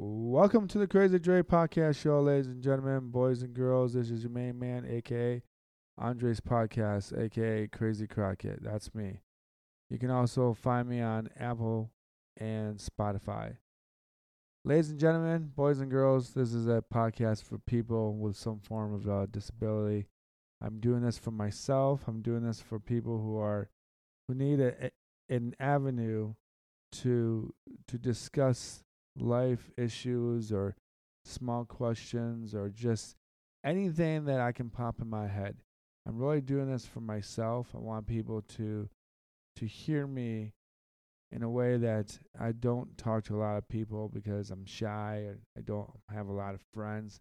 Welcome to the Crazy Dre podcast show, ladies and gentlemen, boys and girls. This is your main man, aka Andres Podcast, aka Crazy Crockett. That's me. You can also find me on Apple and Spotify. Ladies and gentlemen, boys and girls, this is a podcast for people with some form of uh, disability. I'm doing this for myself. I'm doing this for people who are who need a, an avenue to to discuss life issues or small questions or just anything that I can pop in my head. I'm really doing this for myself. I want people to to hear me in a way that I don't talk to a lot of people because I'm shy I don't have a lot of friends.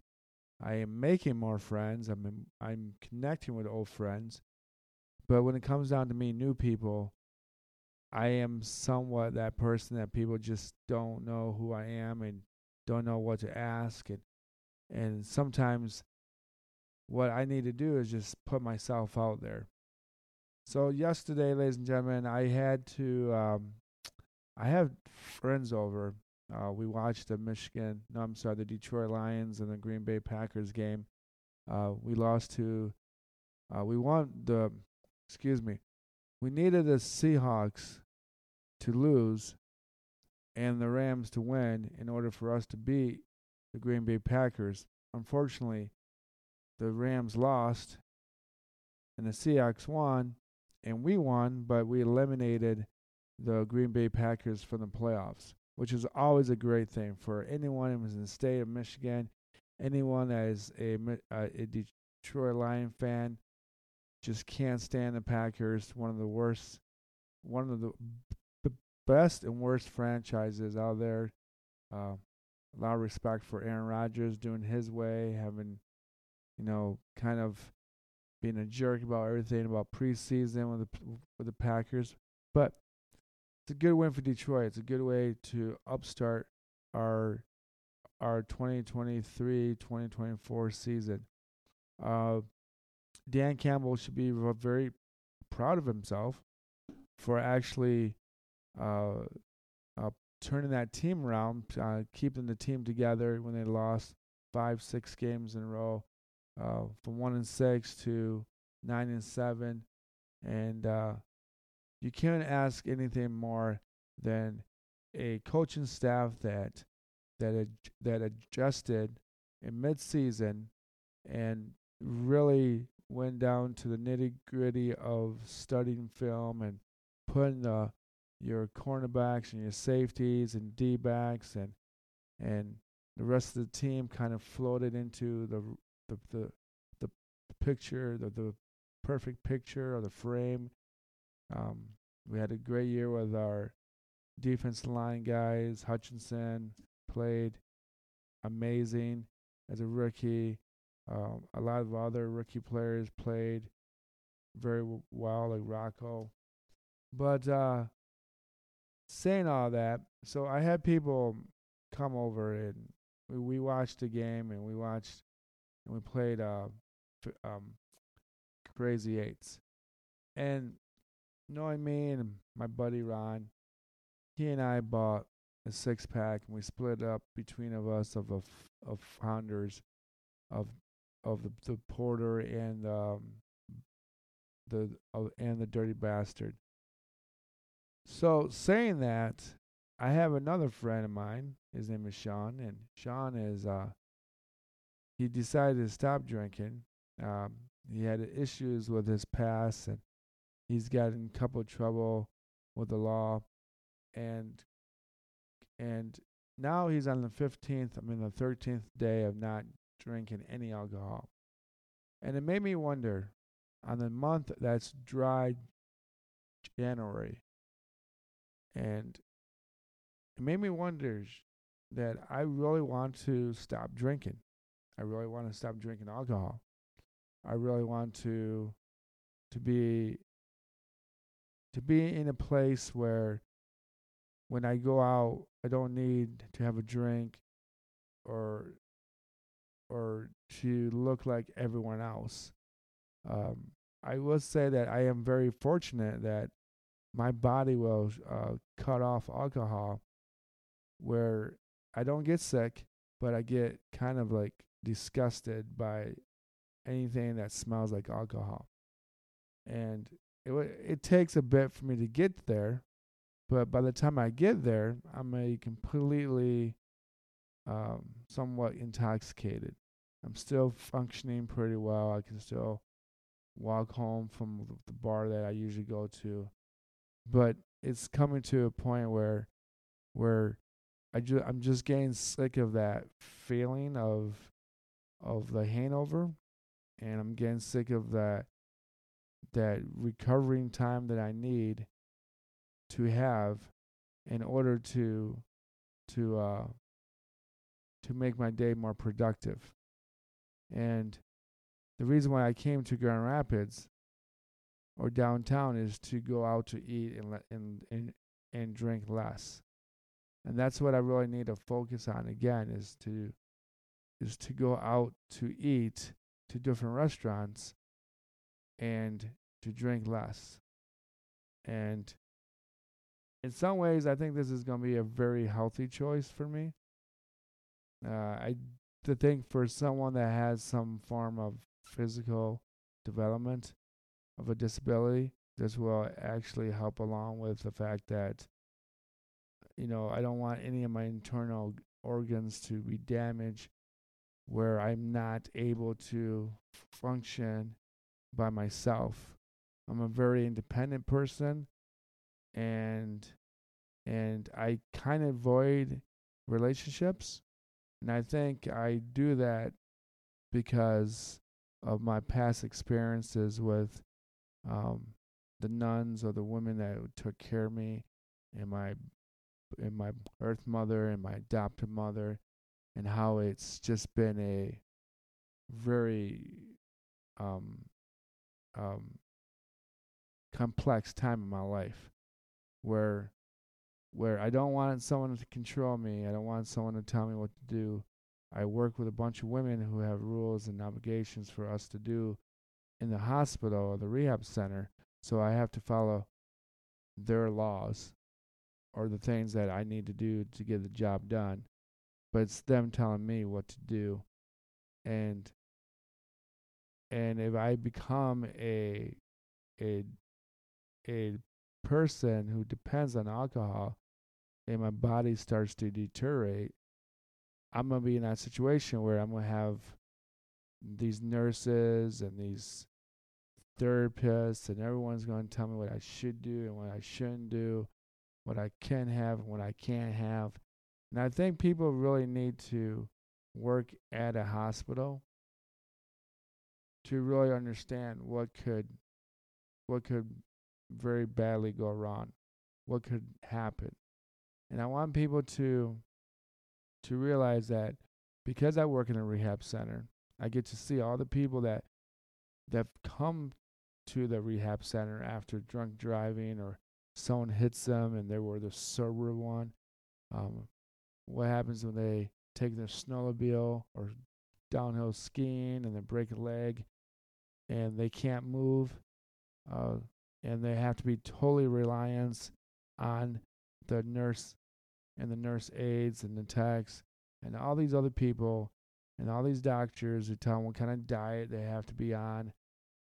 I am making more friends. I'm I'm connecting with old friends. But when it comes down to me new people, I am somewhat that person that people just don't know who I am and don't know what to ask and and sometimes what I need to do is just put myself out there. So yesterday, ladies and gentlemen, I had to um, I have friends over. Uh, we watched the Michigan, no, I'm sorry, the Detroit Lions and the Green Bay Packers game. Uh, we lost to, uh, we won the, excuse me, we needed the Seahawks to lose and the Rams to win in order for us to beat the Green Bay Packers. Unfortunately, the Rams lost and the Seahawks won, and we won, but we eliminated the Green Bay Packers from the playoffs, which is always a great thing for anyone who's in the state of Michigan, anyone that is a, uh, a Detroit Lion fan just can't stand the Packers. One of the worst, one of the the best and worst franchises out there. Uh, a lot of respect for Aaron Rodgers doing his way, having, you know, kind of being a jerk about everything about preseason with the with the Packers, but it's a good win for Detroit. It's a good way to upstart our our 2023-2024 season. Uh, Dan Campbell should be very proud of himself for actually uh, uh, turning that team around, uh, keeping the team together when they lost five, six games in a row, uh, from one and six to nine and seven, and uh, you can't ask anything more than a coaching staff that that ad, that adjusted in mid-season and really went down to the nitty gritty of studying film and putting the your cornerbacks and your safeties and D backs and and the rest of the team kind of floated into the the the, the picture the the perfect picture of the frame. Um, we had a great year with our defense line guys. Hutchinson played amazing as a rookie. Um, a lot of other rookie players played very well, like Rocco. But uh, saying all that, so I had people come over and we, we watched the game and we watched and we played uh, um, Crazy Eights. And knowing me and my buddy Ron, he and I bought a six pack and we split up between of us of of, of founders of of the, the porter and um, the uh, and the dirty bastard. So saying that, I have another friend of mine. His name is Sean, and Sean is uh he decided to stop drinking. Um, he had issues with his past, and he's gotten a couple trouble with the law, and and now he's on the 15th, I mean the 13th day of not drinking any alcohol. And it made me wonder on the month that's dry January. And it made me wonder that I really want to stop drinking. I really want to stop drinking alcohol. I really want to to be to be in a place where when I go out I don't need to have a drink or or to look like everyone else. Um, I will say that I am very fortunate that my body will uh, cut off alcohol, where I don't get sick, but I get kind of like disgusted by anything that smells like alcohol. And it it takes a bit for me to get there, but by the time I get there, I'm a completely um, somewhat intoxicated. I'm still functioning pretty well. I can still walk home from the bar that I usually go to, but it's coming to a point where where I ju- I'm just getting sick of that feeling of of the hangover, and I'm getting sick of that that recovering time that I need to have in order to to uh to make my day more productive. And the reason why I came to Grand Rapids or downtown is to go out to eat and and and and drink less. And that's what I really need to focus on again is to is to go out to eat to different restaurants and to drink less. And in some ways I think this is going to be a very healthy choice for me. Uh, I to think for someone that has some form of physical development of a disability, this will actually help along with the fact that, you know, I don't want any of my internal organs to be damaged where I'm not able to function by myself. I'm a very independent person and and I kind of avoid relationships and I think I do that because of my past experiences with um, the nuns or the women that took care of me and my and my birth mother and my adopted mother and how it's just been a very um, um, complex time in my life where where I don't want someone to control me. I don't want someone to tell me what to do. I work with a bunch of women who have rules and obligations for us to do in the hospital or the rehab center. So I have to follow their laws or the things that I need to do to get the job done. But it's them telling me what to do. And and if I become a a a person who depends on alcohol and my body starts to deteriorate, I'm gonna be in that situation where I'm gonna have these nurses and these therapists and everyone's gonna tell me what I should do and what I shouldn't do, what I can have and what I can't have. And I think people really need to work at a hospital to really understand what could what could very badly go wrong, what could happen. And I want people to to realize that because I work in a rehab center, I get to see all the people that that come to the rehab center after drunk driving or someone hits them and they were the sober one. Um, what happens when they take their snowmobile or downhill skiing and they break a leg and they can't move uh, and they have to be totally reliant on the nurse and the nurse aides and the techs and all these other people and all these doctors who tell them what kind of diet they have to be on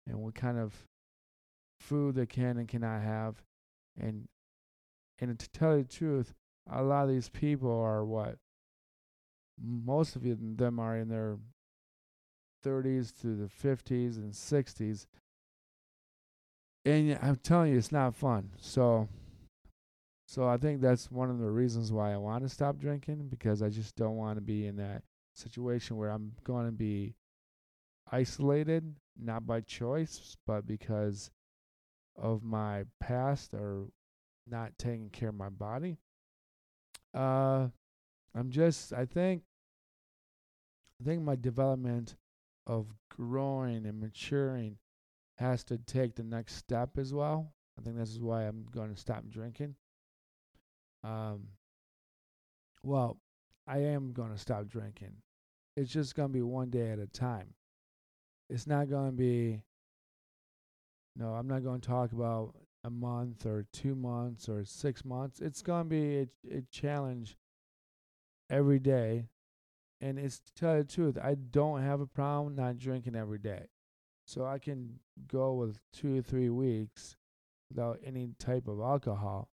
and what kind of food they can and cannot have. And and to tell you the truth a lot of these people are what most of them are in their 30s to the 50s and 60s and I'm telling you it's not fun. So so I think that's one of the reasons why I want to stop drinking because I just don't want to be in that situation where I'm going to be isolated, not by choice, but because of my past or not taking care of my body. Uh, I'm just, I think, I think my development of growing and maturing has to take the next step as well. I think this is why I'm going to stop drinking. Um, well, I am going to stop drinking. It's just going to be one day at a time. It's not going to be, no, I'm not going to talk about a month or two months or six months. It's going to be a, a challenge every day. And it's to tell you the truth, I don't have a problem not drinking every day. So I can go with two or three weeks without any type of alcohol.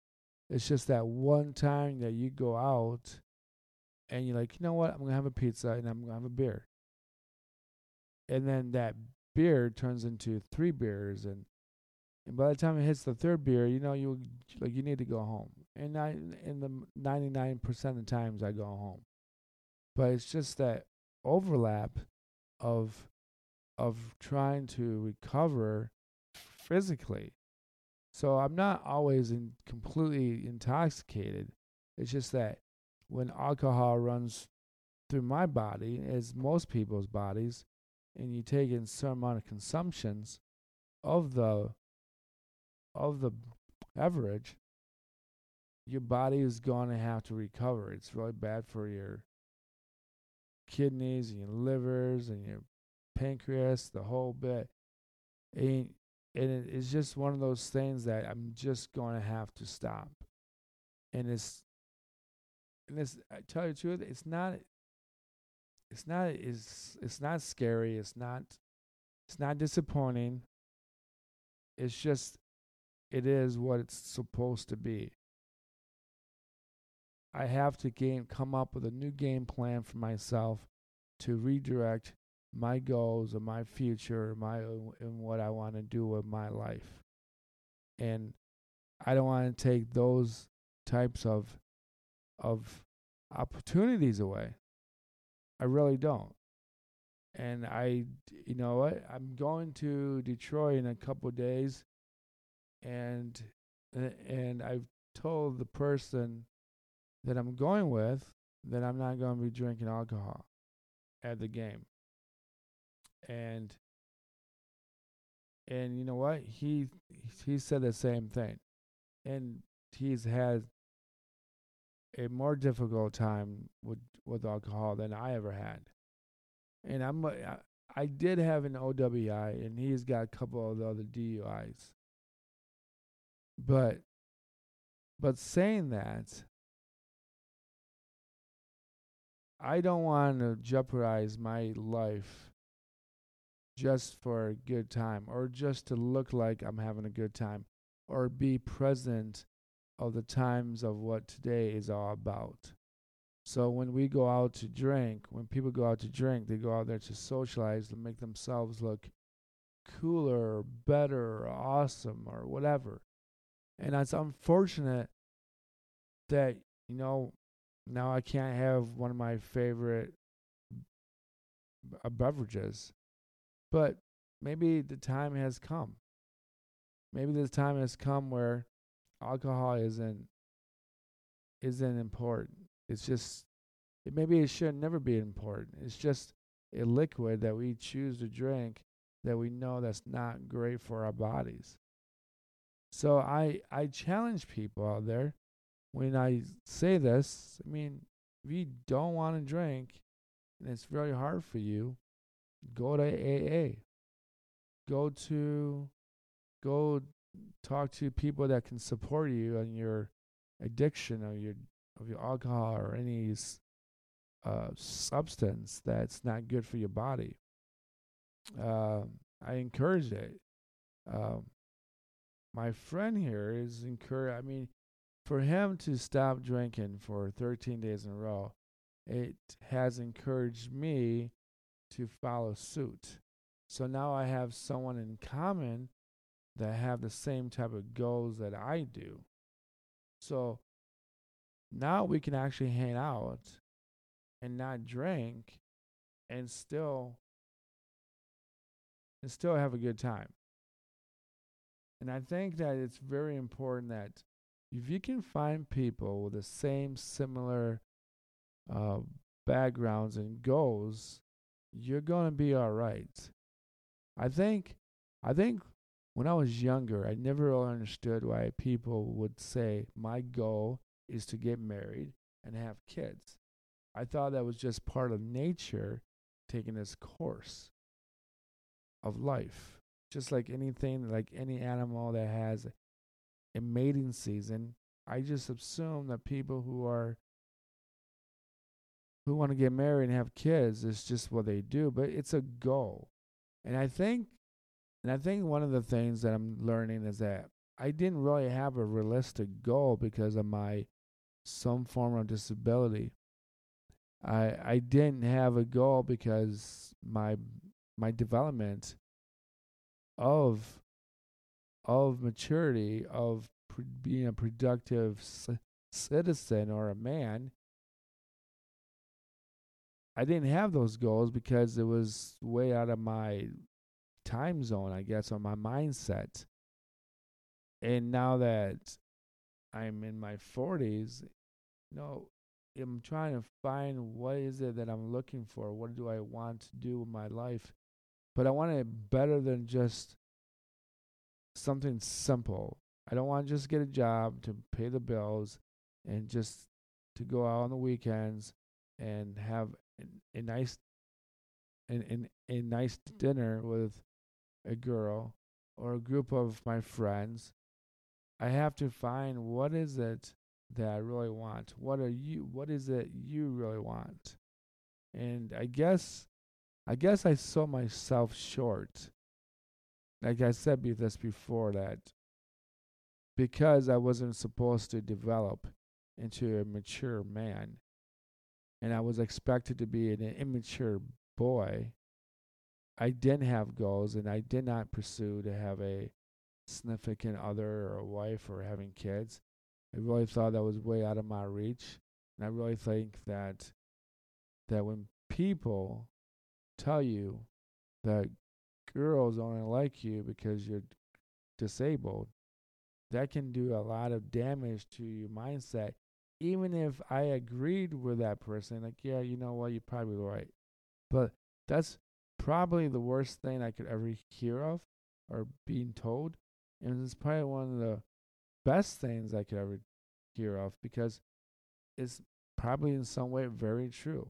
It's just that one time that you go out and you're like, you know what, I'm gonna have a pizza and I'm gonna have a beer. And then that beer turns into three beers and and by the time it hits the third beer, you know you like you need to go home. And I in the 99% of the times I go home. But it's just that overlap of of trying to recover physically. So I'm not always in completely intoxicated. It's just that when alcohol runs through my body, as most people's bodies, and you take in certain amount of consumptions of the of the beverage, your body is going to have to recover. It's really bad for your kidneys and your livers and your pancreas, the whole bit. And, and it, it's just one of those things that I'm just going to have to stop. And it's, and it's, I tell you the truth, it's not, it's not, it's, it's not scary. It's not, it's not disappointing. It's just, it is what it's supposed to be. I have to game, come up with a new game plan for myself to redirect my goals and my future, my and what I want to do with my life. And I don't want to take those types of of opportunities away. I really don't. And I, you know what? I'm going to Detroit in a couple days, and and I've told the person that I'm going with that I'm not going to be drinking alcohol at the game. And and you know what? He he said the same thing. And he's had a more difficult time with with alcohol than I ever had. And I'm I, I did have an OWI and he's got a couple of the other DUIs. But but saying that I don't want to jeopardize my life just for a good time or just to look like I'm having a good time or be present of the times of what today is all about. So when we go out to drink, when people go out to drink, they go out there to socialize to make themselves look cooler or better or awesome or whatever. And it's unfortunate that, you know, now I can't have one of my favorite uh, beverages. But maybe the time has come. Maybe the time has come where alcohol isn't isn't important. It's just it, maybe it should never be important. It's just a liquid that we choose to drink that we know that's not great for our bodies. So I I challenge people out there when I say this, I mean, if you don't want to drink and it's very hard for you, go to AA. Go to, go talk to people that can support you on your addiction or your of your alcohol or any uh, substance that's not good for your body. Uh, I encourage it. Um, my friend here is encourage. I mean, for him to stop drinking for 13 days in a row, it has encouraged me to follow suit. So now I have someone in common that have the same type of goals that I do. So now we can actually hang out and not drink and still and still have a good time. And I think that it's very important that if you can find people with the same similar uh, backgrounds and goals, you're gonna be all right. I think, I think when I was younger, I never really understood why people would say my goal is to get married and have kids. I thought that was just part of nature taking its course of life. Just like anything, like any animal that has a mating season, I just assume that people who are who want to get married and have kids. It's just what they do, but it's a goal. And I think and I think one of the things that I'm learning is that I didn't really have a realistic goal because of my some form of disability. I I didn't have a goal because my my development of of maturity of being a productive c- citizen or a man I didn't have those goals because it was way out of my time zone, I guess, or my mindset. And now that I'm in my 40s, you know, I'm trying to find what is it that I'm looking for? What do I want to do with my life? But I want it better than just something simple. I don't want to just get a job to pay the bills and just to go out on the weekends and have a, a nice and a, a nice mm. dinner with a girl or a group of my friends. I have to find what is it that I really want. What are you what is it you really want? And I guess I guess I saw myself short. Like I said this before that because I wasn't supposed to develop into a mature man and I was expected to be an immature boy, I didn't have goals and I did not pursue to have a significant other or a wife or having kids. I really thought that was way out of my reach. And I really think that that when people tell you that girls only like you because you're disabled, that can do a lot of damage to your mindset even if I agreed with that person, like, yeah, you know what, you're probably right. But that's probably the worst thing I could ever hear of or being told. And it's probably one of the best things I could ever hear of because it's probably in some way very true.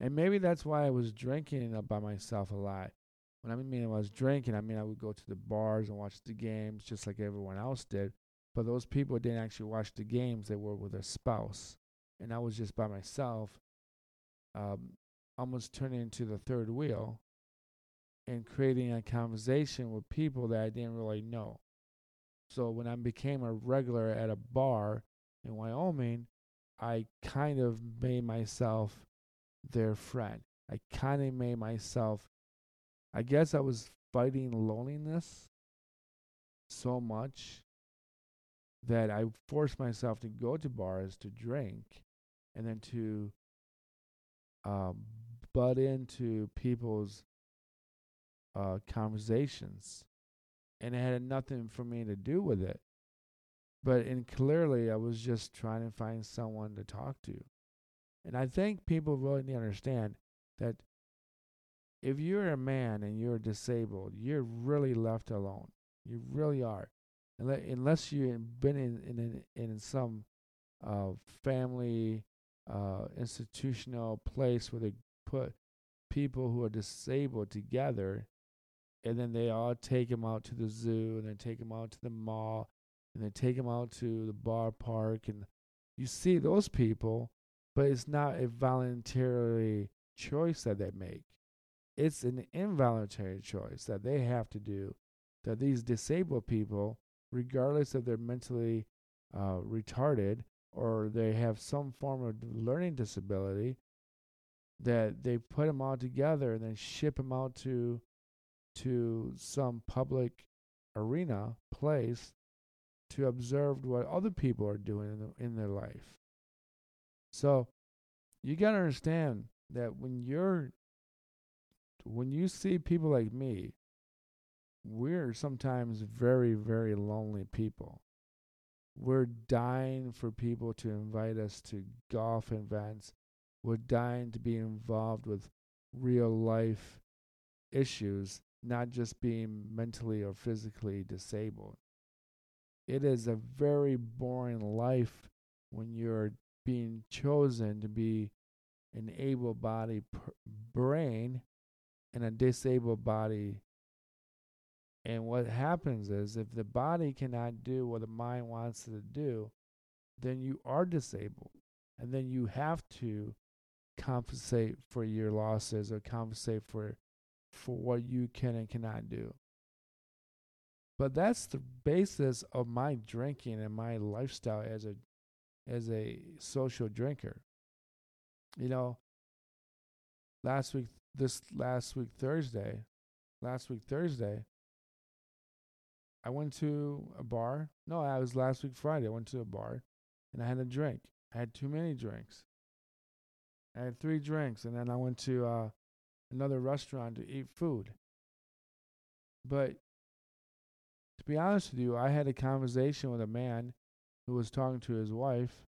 And maybe that's why I was drinking by myself a lot. When I mean I was drinking, I mean I would go to the bars and watch the games just like everyone else did. But those people didn't actually watch the games, they were with their spouse. And I was just by myself, um, almost turning into the third wheel and creating a conversation with people that I didn't really know. So when I became a regular at a bar in Wyoming, I kind of made myself their friend. I kind of made myself, I guess I was fighting loneliness so much that I forced myself to go to bars to drink and then to um, butt into people's uh, conversations. And it had nothing for me to do with it. But and clearly, I was just trying to find someone to talk to. And I think people really need to understand that if you're a man and you're disabled, you're really left alone. You really are unless you've been in in in some uh, family uh, institutional place where they put people who are disabled together, and then they all take them out to the zoo, and then take them out to the mall, and then take them out to the bar park, and you see those people, but it's not a voluntary choice that they make. It's an involuntary choice that they have to do. That these disabled people regardless if they're mentally uh, retarded or they have some form of learning disability, that they put them all together and then ship them out to to some public arena place to observe what other people are doing in, the, in their life. So you got to understand that when you're when you see people like me we're sometimes very, very lonely people. We're dying for people to invite us to golf events. We're dying to be involved with real life issues, not just being mentally or physically disabled. It is a very boring life when you're being chosen to be an able bodied brain and a disabled body and what happens is if the body cannot do what the mind wants to do, then you are disabled. and then you have to compensate for your losses or compensate for for what you can and cannot do. But that's the basis of my drinking and my lifestyle as a as a social drinker. You know, last week this last week Thursday, last week Thursday, I went to a bar. No, I was last week Friday. I went to a bar and I had a drink. I had too many drinks. I had three drinks and then I went to uh, another restaurant to eat food. But to be honest with you, I had a conversation with a man who was talking to his wife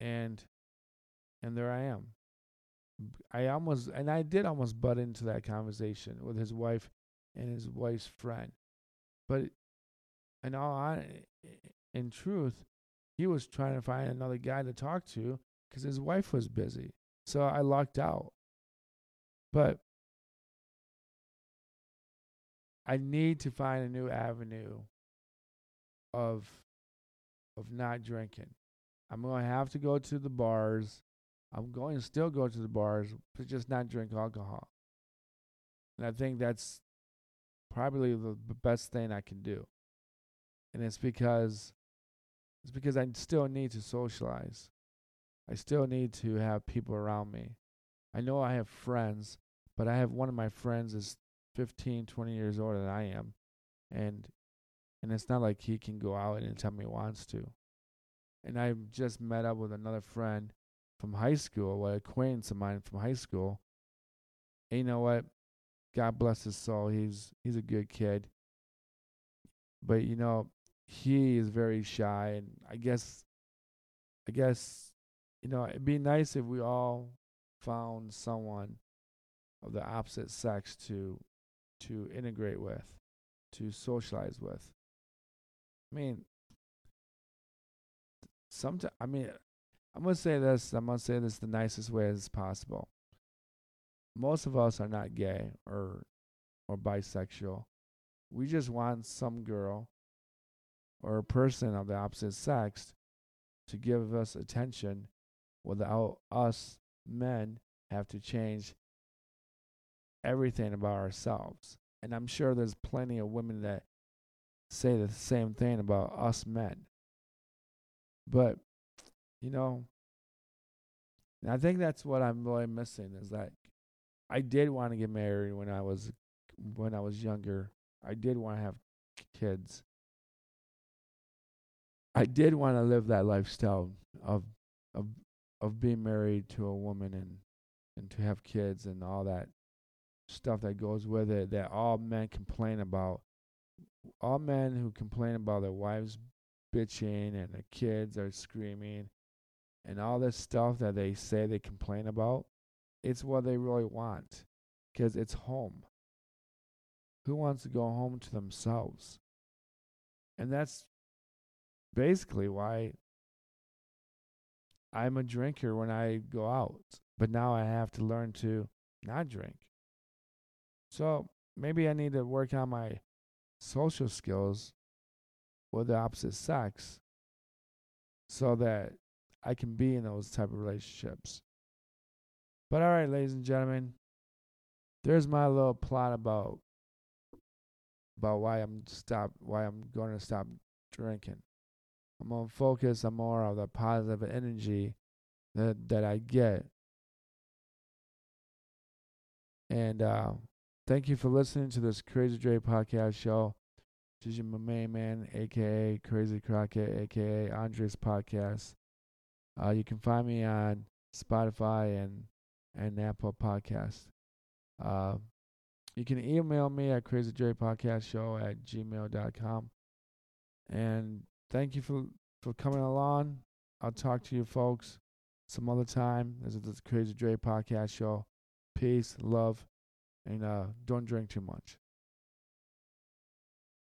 and and there I am. I almost and I did almost butt into that conversation with his wife and his wife's friend. But in all in truth, he was trying to find another guy to talk to because his wife was busy. So I lucked out. But I need to find a new avenue of of not drinking. I'm going to have to go to the bars. I'm going to still go to the bars, but just not drink alcohol. And I think that's probably the best thing I can do. And it's because it's because I still need to socialize. I still need to have people around me. I know I have friends, but I have one of my friends is 15, 20 years older than I am. And and it's not like he can go out anytime he wants to. And I just met up with another friend from high school, an acquaintance of mine from high school. And you know what? God bless his soul. He's he's a good kid. But you know, he is very shy and I guess I guess you know, it'd be nice if we all found someone of the opposite sex to to integrate with, to socialize with. I mean, sometimes I mean, I'm gonna say this. I'm gonna say this the nicest way as possible. Most of us are not gay or or bisexual. We just want some girl or a person of the opposite sex to give us attention without us men have to change everything about ourselves. And I'm sure there's plenty of women that say the same thing about us men. But, you know, I think that's what I'm really missing is that I did want to get married when I was when I was younger. I did want to have kids. I did want to live that lifestyle of of of being married to a woman and and to have kids and all that stuff that goes with it that all men complain about. All men who complain about their wives bitching and the kids are screaming and all this stuff that they say they complain about, it's what they really want because it's home. Who wants to go home to themselves? And that's basically why I'm a drinker when I go out, but now I have to learn to not drink. So maybe I need to work on my social skills with the opposite sex so that I can be in those type of relationships. But all right, ladies and gentlemen, there's my little plot about about why I'm stop why I'm going to stop drinking. I'm gonna focus on more of the positive energy that that I get. And uh, thank you for listening to this Crazy Dre podcast show. This is your main man, aka Crazy Crockett, aka Andres Podcast. Uh, you can find me on Spotify and and Apple Podcast. Uh, you can email me at crazydrepodcastshow at gmail.com. And thank you for, for coming along. I'll talk to you folks some other time. This is the Crazy Dre Podcast Show. Peace, love, and uh, don't drink too much.